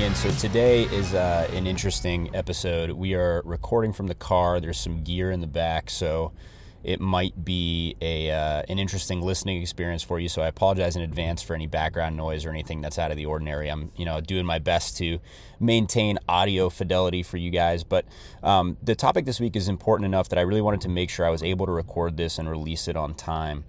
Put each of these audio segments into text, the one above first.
in. So, today is uh, an interesting episode. We are recording from the car. There's some gear in the back, so it might be a uh, an interesting listening experience for you. So, I apologize in advance for any background noise or anything that's out of the ordinary. I'm, you know, doing my best to maintain audio fidelity for you guys. But um, the topic this week is important enough that I really wanted to make sure I was able to record this and release it on time.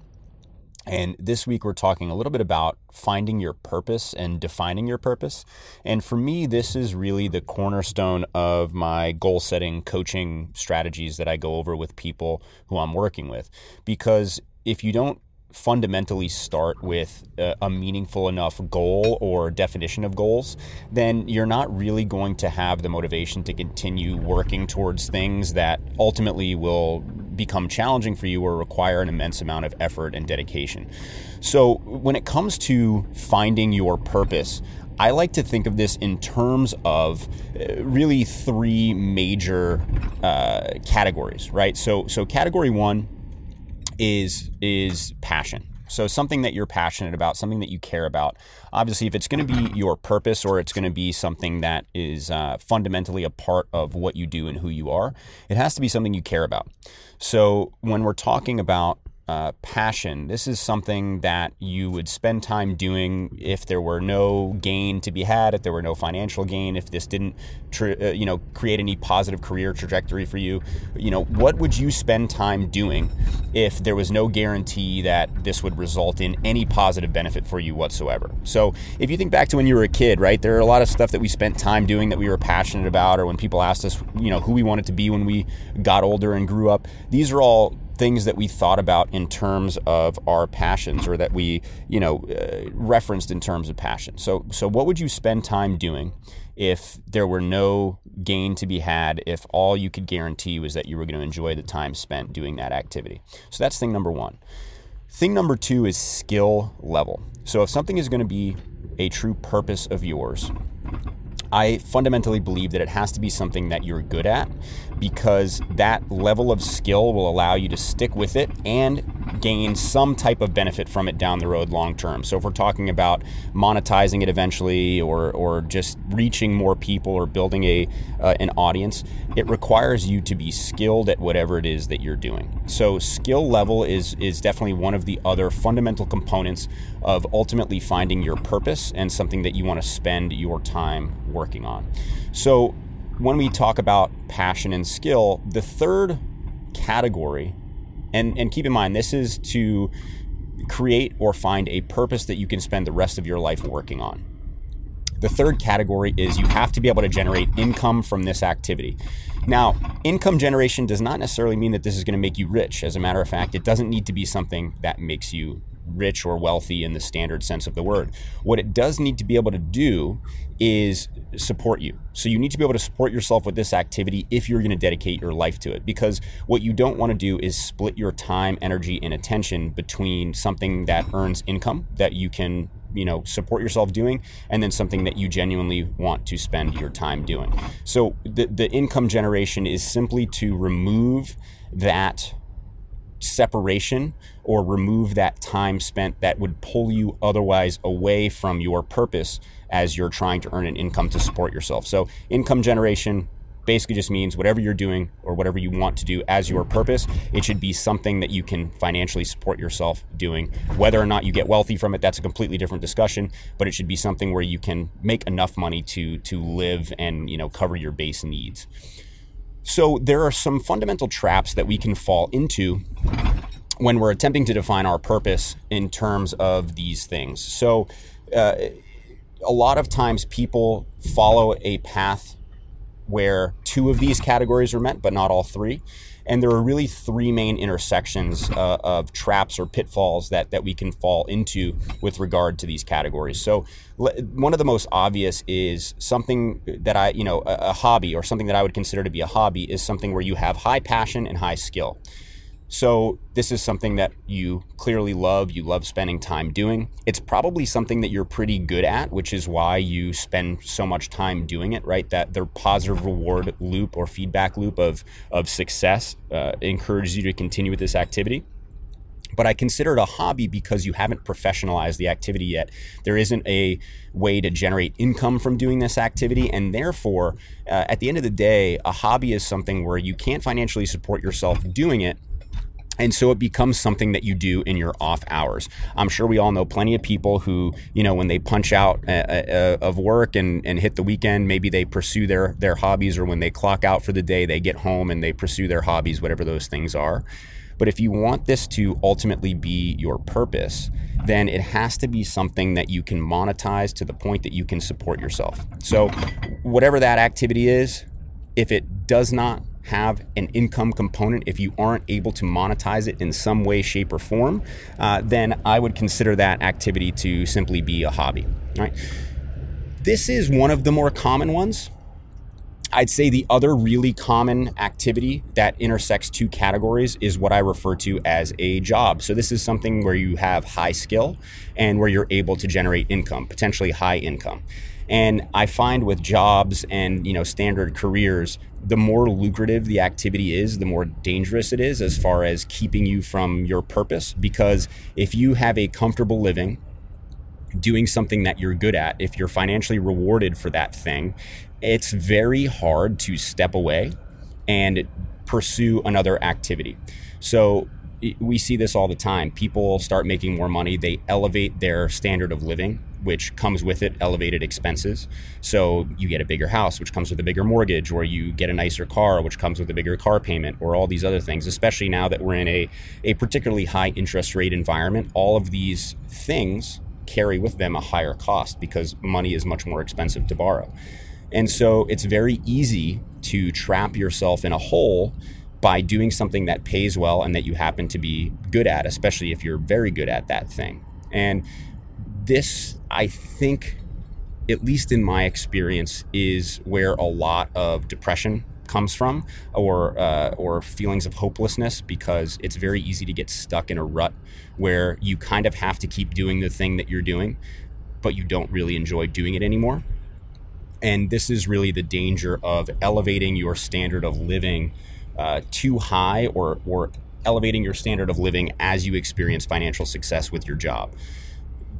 And this week, we're talking a little bit about finding your purpose and defining your purpose. And for me, this is really the cornerstone of my goal setting coaching strategies that I go over with people who I'm working with. Because if you don't fundamentally start with a, a, meaningful enough goal or definition of goals, then you're not really going to have the motivation to continue working towards things that ultimately will become challenging for you or require an immense amount of effort and dedication. So, when it comes to finding your purpose, I like to think of this in terms of uh, really three major uh, categories, right? So, so category one is is passion. So something that you're passionate about, something that you care about. Obviously, if it's going to be your purpose or it's going to be something that is uh, fundamentally a part of what you do and who you are, it has to be something you care about. So when we're talking about uh, passion. This is something that you would spend time doing if there were no gain to be had, if there were no financial gain, if this didn't, uh, you know, create any positive career trajectory for you. You know, what would you spend time doing if there was no guarantee that this would result in any positive benefit for you whatsoever? So, if you think back to when you were a kid, right, there are a lot of stuff that we spent time doing that we were passionate about, or when people asked us, you know, who we wanted to be when we got older and grew up. These are all things that we thought about in terms of our passions or that we, you know, uh, referenced in terms of passion. So, so what would you spend time doing if there were no gain to be had, if all you could guarantee was that you were going to enjoy the time spent doing that activity? So that's thing number one. Thing number two is skill level. So if something is going to be a true purpose of yours, I fundamentally believe that it has to be something that you're good at because that level of skill will allow you to stick with it and gain some type of benefit from it down the road long term. So if we're talking about monetizing it eventually or or just reaching more people or building a uh, an audience, it requires you to be skilled at whatever it is that you're doing. So skill level is is definitely one of the other fundamental components of ultimately finding your purpose and something that you want to spend your time working on. So when we talk about passion and skill, the third category and and keep in mind this is to create or find a purpose that you can spend the rest of your life working on. The third category is you have to be able to generate income from this activity. Now, income generation does not necessarily mean that this is going to make you rich. As a matter of fact, it doesn't need to be something that makes you rich or wealthy in the standard sense of the word. What it does need to be able to do is support you. So you need to be able to support yourself with this activity if you're going to dedicate your life to it. Because what you don't want to do is split your time, energy, and attention between something that earns income that you can you know support yourself doing and then something that you genuinely want to spend your time doing so the, the income generation is simply to remove that separation or remove that time spent that would pull you otherwise away from your purpose as you're trying to earn an income to support yourself. So, income generation basically just means whatever you're doing or whatever you want to do as your purpose, it should be something that you can financially support yourself doing. Whether or not you get wealthy from it, that's a completely different discussion, but it should be something where you can make enough money to to live and, you know, cover your base needs. So there are some fundamental traps that we can fall into when we're attempting to define our purpose in terms of these things. So uh, a lot of times people follow a path where two of these categories are met, but not all three. And there are really three main intersections uh, of traps or pitfalls that, that we can fall into with regard to these categories. So, one of the most obvious is something that I, you know, a, a hobby or something that I would consider to be a hobby is something where you have high passion and high skill. So, this is something that you clearly love, you love spending time doing. It's probably something that you're pretty good at, which is why you spend so much time doing it, right? That the positive reward loop or feedback loop of, of success uh, encourages you to continue with this activity. but I consider it a hobby because you haven't professionalized the activity yet. There isn't a way to generate income from doing this activity, and therefore, uh, at the end of the day, a hobby is something where you can't financially support yourself doing it. And so it becomes something that you do in your off hours. I'm sure we all know plenty of people who, you know, when they punch out uh, uh, of work and, and hit the weekend, maybe they pursue their, their hobbies, or when they clock out for the day, they get home and they pursue their hobbies, whatever those things are. But if you want this to ultimately be your purpose, then it has to be something that you can monetize to the point that you can support yourself. So, whatever that activity is, if it does not have an income component, if you aren't able to monetize it in some way, shape, or form, uh, then I would consider that activity to simply be a hobby. Right? This is one of the more common ones. I'd say the other really common activity that intersects two categories is what I refer to as a job. So, this is something where you have high skill and where you're able to generate income, potentially high income. And I find with jobs and you know standard careers, the more lucrative the activity is, the more dangerous it is as far as keeping you from your purpose. Because if you have a comfortable living, doing something that you're good at, if you're financially rewarded for that thing, it's very hard to step away and pursue another activity. So we see this all the time. People start making more money, they elevate their standard of living, which comes with it elevated expenses. So you get a bigger house, which comes with a bigger mortgage, or you get a nicer car, which comes with a bigger car payment, or all these other things, especially now that we're in a, a particularly high interest rate environment. All of these things carry with them a higher cost because money is much more expensive to borrow. And so it's very easy to trap yourself in a hole by doing something that pays well and that you happen to be good at, especially if you're very good at that thing. And this, I think, at least in my experience, is where a lot of depression comes from or uh, or feelings of hopelessness because it's very easy to get stuck in a rut where you kind of have to keep doing the thing that you're doing but you don't really enjoy doing it anymore and this is really the danger of elevating your standard of living uh, too high or, or elevating your standard of living as you experience financial success with your job.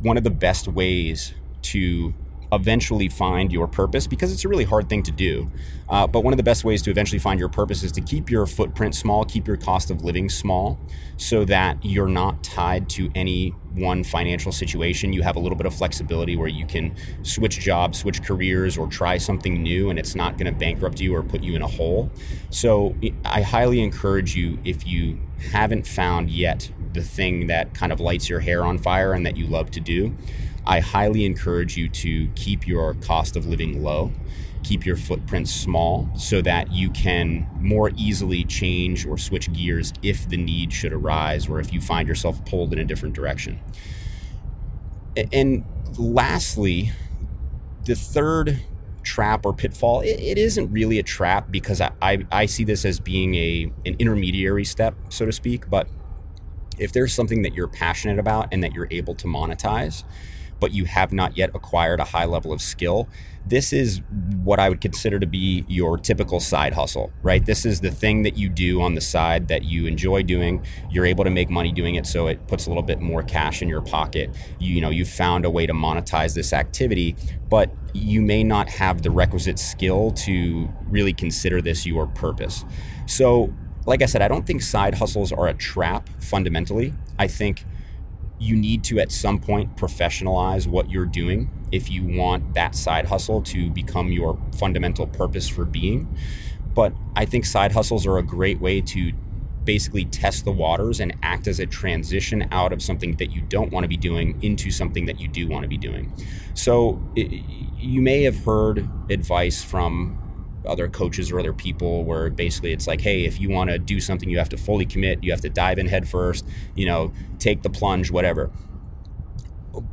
One of the best ways to eventually find your purpose because it's a really hard thing to do. Uh, but one of the best ways to eventually find your purpose is to keep your footprint small, keep your cost of living small, so that you're not tied to any one financial situation. You have a little bit of flexibility where you can switch jobs, switch careers, or try something new, and it's not going to bankrupt you or put you in a hole. So I highly encourage you if you haven't found yet the thing that kind of lights your hair on fire and that you love to do I highly encourage you to keep your cost of living low, keep your footprint small so that you can more easily change or switch gears if the need should arise or if you find yourself pulled in a different direction. And lastly, the third trap or pitfall, it, it isn't really a trap because I, I, I see this as being a an intermediary step, so to speak. But if there's something that you're passionate about and that you're able to monetize, but you have not yet acquired a high level of skill, this is what I would consider to be your typical side hustle, right? This is the thing that you do on the side that you enjoy doing. You're able to make money doing it, so it puts a little bit more cash in your pocket. You, you know, you found a way to monetize this activity, but you may not have the requisite skill to really consider this your purpose. So, like I said, I don't think side hustles are a trap fundamentally. I think you need to at some point professionalize what you're doing if you want that side hustle to become your fundamental purpose for being. But I think side hustles are a great way to basically test the waters and act as a transition out of something that you don't want to be doing into something that you do want to be doing. So it, you may have heard advice from other coaches or other people where basically it's like, hey, if you want to do something, you have to fully commit, you have to dive in head first, you know, take the plunge, whatever.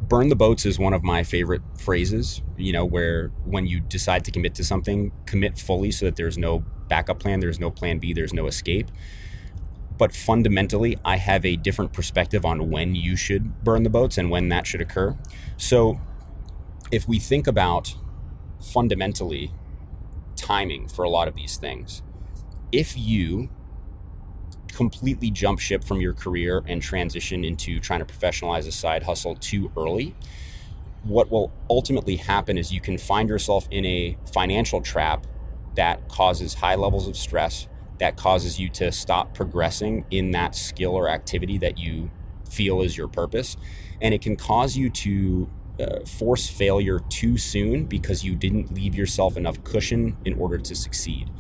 Burn the boats is one of my favorite phrases, you know, where when you decide to commit to something, commit fully so that there's no backup plan, there's no plan B, there's no escape. But fundamentally, I have a different perspective on when you should burn the boats and when that should occur. So if we think about fundamentally timing for a lot of these things. If you completely jump ship from your career and transition into trying to professionalize a side hustle too early, what will ultimately happen is you can find yourself in a financial trap that causes high levels of stress, that causes you to stop progressing in that skill or activity that you feel is your purpose. And it can cause you to uh, force failure too soon because you didn't leave yourself enough cushion in order to succeed.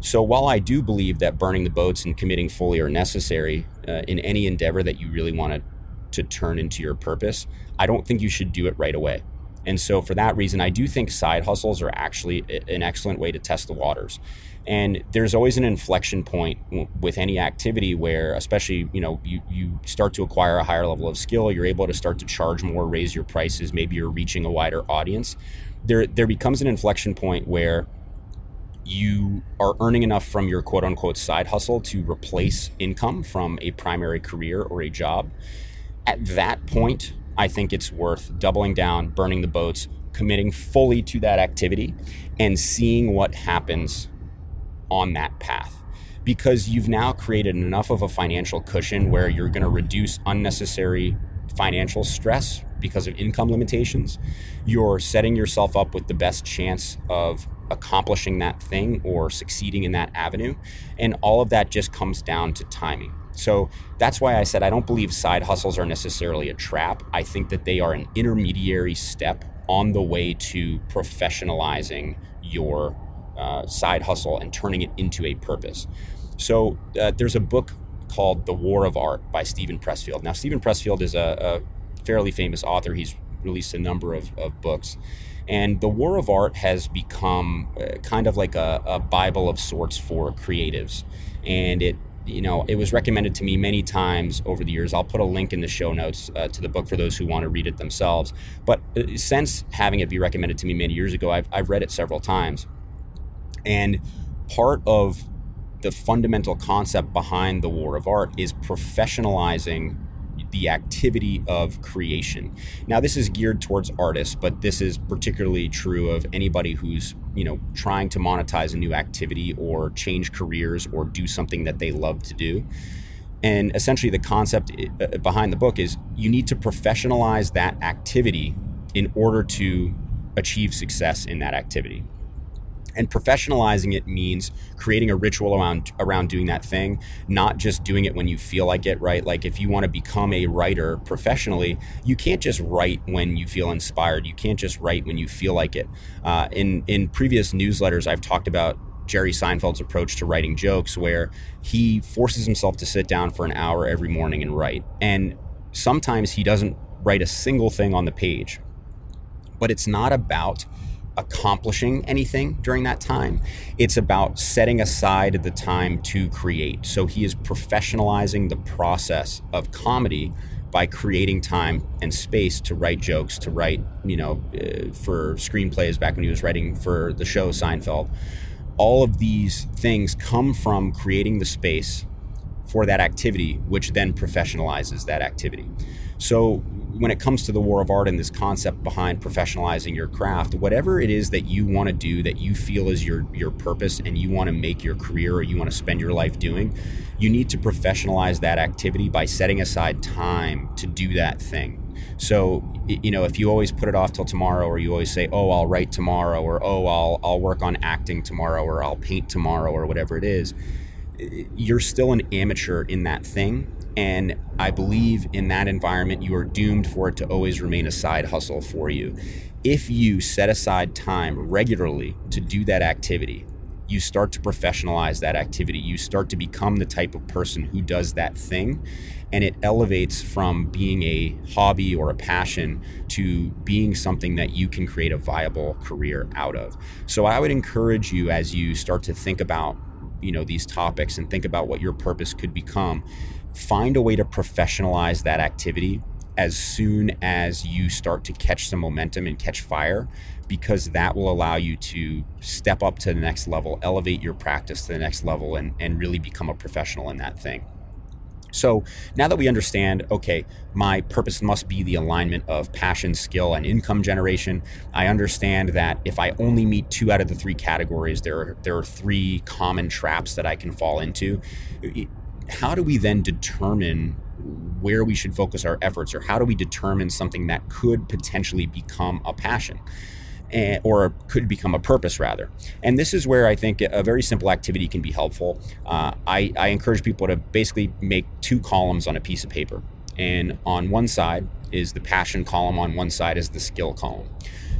So, while I do believe that burning the boats and committing fully are necessary uh, in any endeavor that you really want to, to turn into your purpose, I don't think you should do it right away. And so, for that reason, I do think side hustles are actually an excellent way to test the waters. And there's always an inflection point with any activity where, especially, you know, you, you start to acquire a higher level of skill, you're able to start to charge more, raise your prices, maybe you're reaching a wider audience. There, there becomes an inflection point where you are earning enough from your quote unquote side hustle to replace income from a primary career or a job. At that point, I think it's worth doubling down, burning the boats, committing fully to that activity, and seeing what happens on that path. Because you've now created enough of a financial cushion where you're going to reduce unnecessary financial stress because of income limitations. You're setting yourself up with the best chance of accomplishing that thing or succeeding in that avenue. And all of that just comes down to timing. So that's why I said I don't believe side hustles are necessarily a trap. I think that they are an intermediary step on the way to professionalizing your uh, side hustle and turning it into a purpose. So uh, there's a book called The War of Art by Steven Pressfield. Now, Steven Pressfield is a, a fairly famous author. He's released a number of, of books. And the War of Art has become uh, kind of like a, a Bible of sorts for creatives. And it you know, it was recommended to me many times over the years. I'll put a link in the show notes uh, to the book for those who want to read it themselves. But uh, since having it be recommended to me many years ago, I've, I've read it several times. And part of the fundamental concept behind the war of art is professionalizing the activity of creation. Now, this is geared towards artists, but this is particularly true of anybody who's you know trying to monetize a new activity or change careers or do something that they love to do. And essentially, the concept uh, behind the book is you need to professionalize that activity in order to achieve success in that activity. And professionalizing it means creating a ritual around around doing that thing, not just doing it when you feel like it, right? Like if you want to become a writer professionally, you can't just write when you feel inspired. You can't just write when you feel like it. Uh, in in previous newsletters, I've talked about Jerry Seinfeld's approach to writing jokes, where he forces himself to sit down for an hour every morning and write. And sometimes he doesn't write a single thing on the page. But it's not about accomplishing anything during that time. It's about setting aside the time to create. So he is professionalizing the process of comedy by creating time and space to write jokes, to write, you know, uh, for screenplays back when he was writing for the show Seinfeld. All of these things come from creating the space for that activity, which then professionalizes that activity. So when it comes to the war of art and this concept behind professionalizing your craft, whatever it is that you want to do that you feel is your your purpose and you want to make your career or you want to spend your life doing, you need to professionalize that activity by setting aside time to do that thing. So, you know, if you always put it off till tomorrow or you always say, "Oh, I'll write tomorrow," or "Oh, I'll I'll work on acting tomorrow," or "I'll paint tomorrow," or whatever it is, you're still an amateur in that thing and I believe in that environment, you are doomed for it to always remain a side hustle for you. If you set aside time regularly to do that activity, you start to professionalize that activity. You start to become the type of person who does that thing. And it elevates from being a hobby or a passion to being something that you can create a viable career out of. So I would encourage you as you start to think about you know these topics and think about what your purpose could become find a way to professionalize that activity as soon as you start to catch some momentum and catch fire because that will allow you to step up to the next level elevate your practice to the next level and, and really become a professional in that thing so now that we understand, okay, my purpose must be the alignment of passion, skill, and income generation, I understand that if I only meet two out of the three categories, there are, there are three common traps that I can fall into how do we then determine where we should focus our efforts or how do we determine something that could potentially become a passion? And, or could become a purpose rather. And this is where I think a very simple activity can be helpful. Uh, I, I encourage people to basically make two columns on a piece of paper. And on one side is the passion column, on one side is the skill column.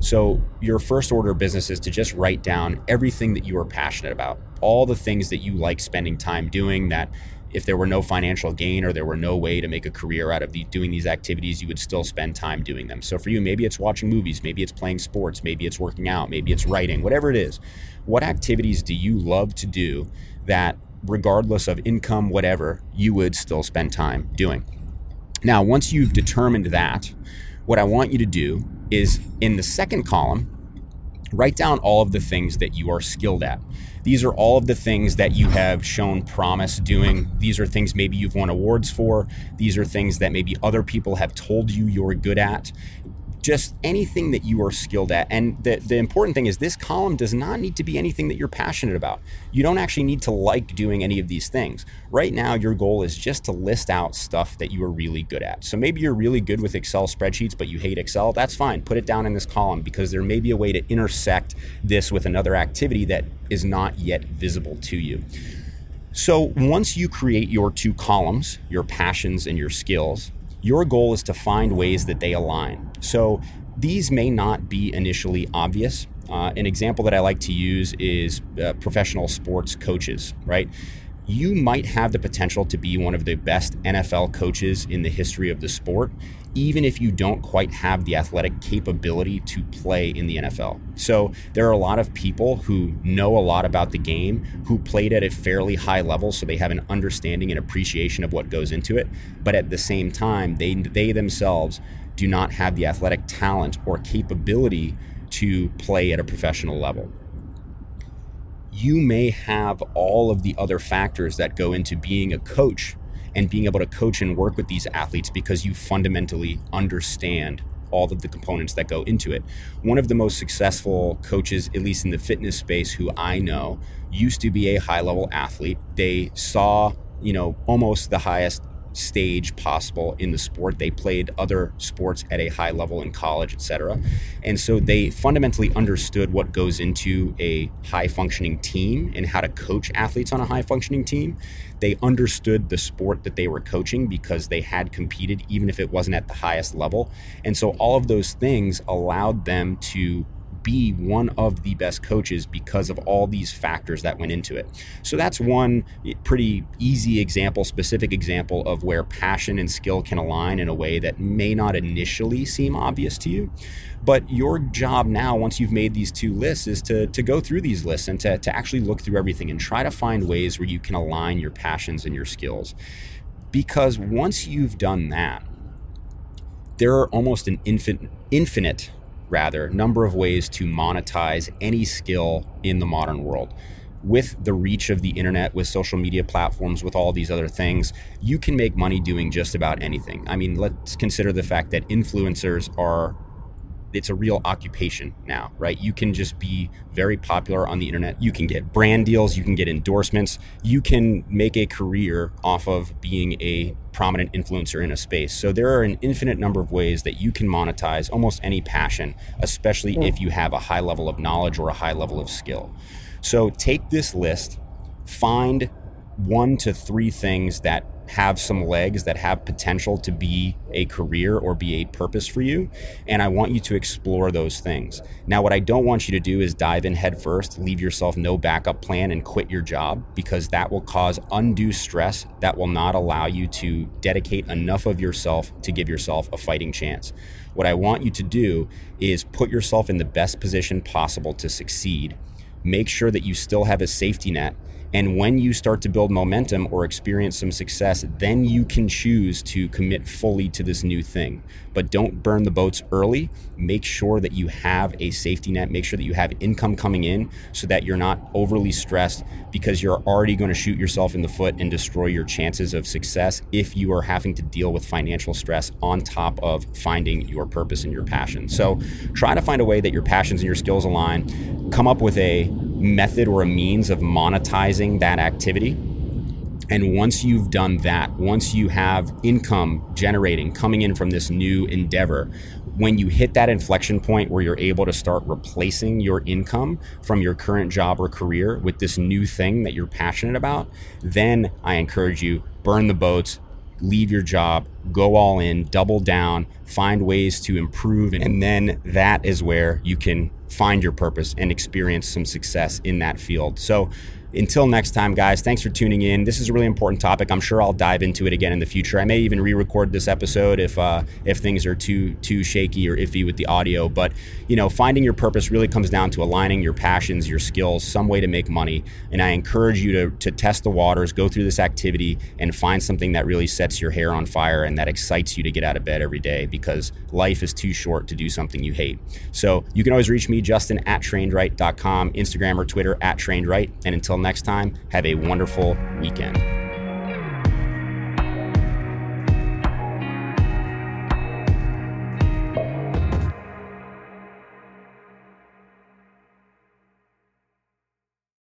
So, your first order of business is to just write down everything that you are passionate about, all the things that you like spending time doing that if there were no financial gain or there were no way to make a career out of the, doing these activities, you would still spend time doing them. So for you, maybe it's watching movies, maybe it's playing sports, maybe it's working out, maybe it's writing, whatever it is. What activities do you love to do that, regardless of income, whatever, you would still spend time doing? Now, once you've determined that, what I want you to do is in the second column, write down all of the things that you are skilled at. These are all of the things that you have shown promise doing. These are things maybe you've won awards for. These are things that maybe other people have told you you're good at just anything that you are skilled at. And the, the important thing is this column does not need to be anything that you're passionate about. You don't actually need to like doing any of these things. Right now, your goal is just to list out stuff that you are really good at. So maybe you're really good with Excel spreadsheets, but you hate Excel. That's fine. Put it down in this column because there may be a way to intersect this with another activity that is not yet visible to you. So once you create your two columns, your passions and your skills, your goal is to find ways that they align. So these may not be initially obvious. Uh, an example that I like to use is uh, professional sports coaches, right? You might have the potential to be one of the best NFL coaches in the history of the sport, even if you don't quite have the athletic capability to play in the NFL. So there are a lot of people who know a lot about the game, who played at a fairly high level, so they have an understanding and appreciation of what goes into it. But at the same time, they they themselves do not have the athletic talent or capability to play at a professional level you may have all of the other factors that go into being a coach and being able to coach and work with these athletes because you fundamentally understand all of the components that go into it. One of the most successful coaches, at least in the fitness space, who I know, used to be a high level athlete. They saw, you know, almost the highest stage possible in the sport. They played other sports at a high level in college, etc. And so they fundamentally understood what goes into a high functioning team and how to coach athletes on a high functioning team. They understood the sport that they were coaching because they had competed, even if it wasn't at the highest level. And so all of those things allowed them to be one of the best coaches because of all these factors that went into it. So that's one pretty easy example, specific example of where passion and skill can align in a way that may not initially seem obvious to you. But your job now, once you've made these two lists, is to, to go through these lists and to, to actually look through everything and try to find ways where you can align your passions and your skills. Because once you've done that, there are almost an infinite, infinite rather, number of ways to monetize any skill in the modern world. With the reach of the internet, with social media platforms, with all these other things, you can make money doing just about anything. I mean, let's consider the fact that influencers are it's a real occupation now, right? You can just be very popular on the internet. You can get brand deals, you can get endorsements, you can make a career off of being a prominent influencer in a space. So there are an infinite number of ways that you can monetize almost any passion, especially if you have a high level of knowledge or a high level of skill. So take this list, find one to three things that have some legs that have potential to be a career or be a purpose for you. And I want you to explore those things. Now, what I don't want you to do is dive in headfirst, leave yourself no backup plan, and quit your job because that will cause undue stress that will not allow you to dedicate enough of yourself to give yourself a fighting chance. What I want you to do is put yourself in the best position possible to succeed. Make sure that you still have a safety net and when you start to build momentum or experience some success, then you can choose to commit fully to this new thing. But don't burn the boats early. Make sure that you have a safety net. Make sure that you have income coming in so that you're not overly stressed because you're already going to shoot yourself in the foot and destroy your chances of success if you are having to deal with financial stress on top of finding your purpose and your passion. So try to find a way that your passions and your skills align. Come up with a method or a means of monetizing that activity. And once you've done that, once you have income generating coming in from this new endeavor, when you hit that inflection point where you're able to start replacing your income from your current job or career with this new thing that you're passionate about, then I encourage you burn the boats, leave your job, go all in, double down, find ways to improve. And then that is where you can find your purpose and experience some success in that field. So, until next time, guys, thanks for tuning in. This is a really important topic. I'm sure I'll dive into it again in the future. I may even re-record this episode if uh, if things are too too shaky or iffy with the audio. But you know, finding your purpose really comes down to aligning your passions, your skills, some way to make money. And I encourage you to to test the waters, go through this activity, and find something that really sets your hair on fire and that excites you to get out of bed every day because life is too short to do something you hate. So you can always reach me, Justin at trainedwright.com, Instagram or Twitter at trainedwright. And until next time, have a wonderful weekend.